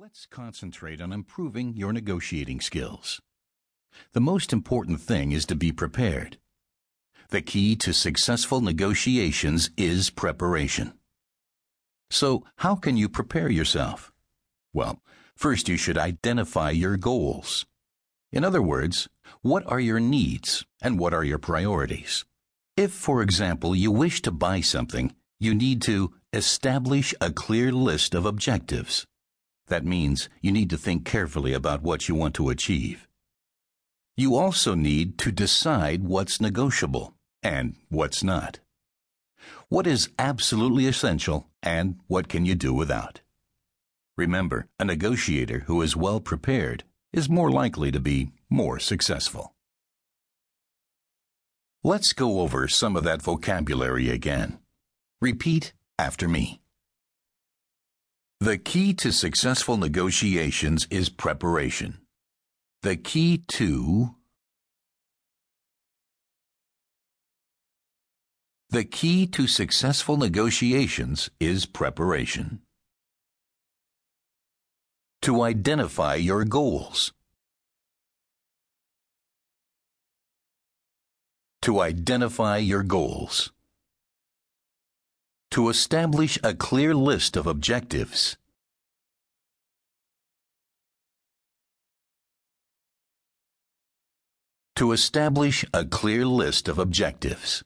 Let's concentrate on improving your negotiating skills. The most important thing is to be prepared. The key to successful negotiations is preparation. So, how can you prepare yourself? Well, first you should identify your goals. In other words, what are your needs and what are your priorities? If, for example, you wish to buy something, you need to establish a clear list of objectives. That means you need to think carefully about what you want to achieve. You also need to decide what's negotiable and what's not. What is absolutely essential and what can you do without? Remember, a negotiator who is well prepared is more likely to be more successful. Let's go over some of that vocabulary again. Repeat after me. The key to successful negotiations is preparation. The key to The key to successful negotiations is preparation. To identify your goals. To identify your goals to establish a clear list of objectives. To establish a clear list of objectives.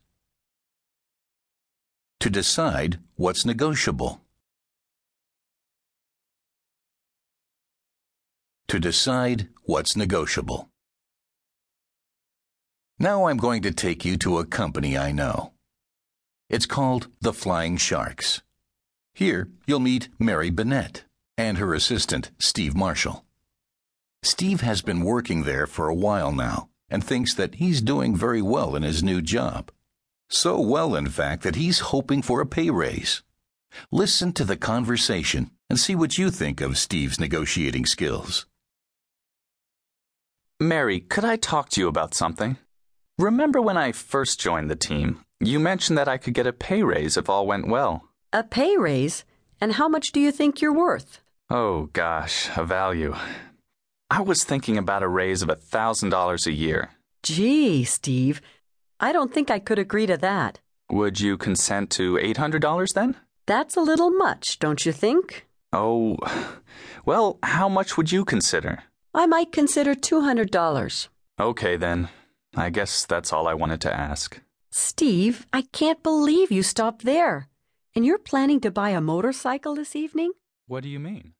To decide what's negotiable. To decide what's negotiable. Now I'm going to take you to a company I know. It's called the Flying Sharks. Here, you'll meet Mary Bennett and her assistant, Steve Marshall. Steve has been working there for a while now and thinks that he's doing very well in his new job. So well, in fact, that he's hoping for a pay raise. Listen to the conversation and see what you think of Steve's negotiating skills. Mary, could I talk to you about something? Remember when I first joined the team, you mentioned that I could get a pay raise if all went well. A pay raise? And how much do you think you're worth? Oh, gosh, a value. I was thinking about a raise of a $1,000 a year. Gee, Steve, I don't think I could agree to that. Would you consent to $800 then? That's a little much, don't you think? Oh, well, how much would you consider? I might consider $200. Okay, then. I guess that's all I wanted to ask. Steve, I can't believe you stopped there. And you're planning to buy a motorcycle this evening? What do you mean?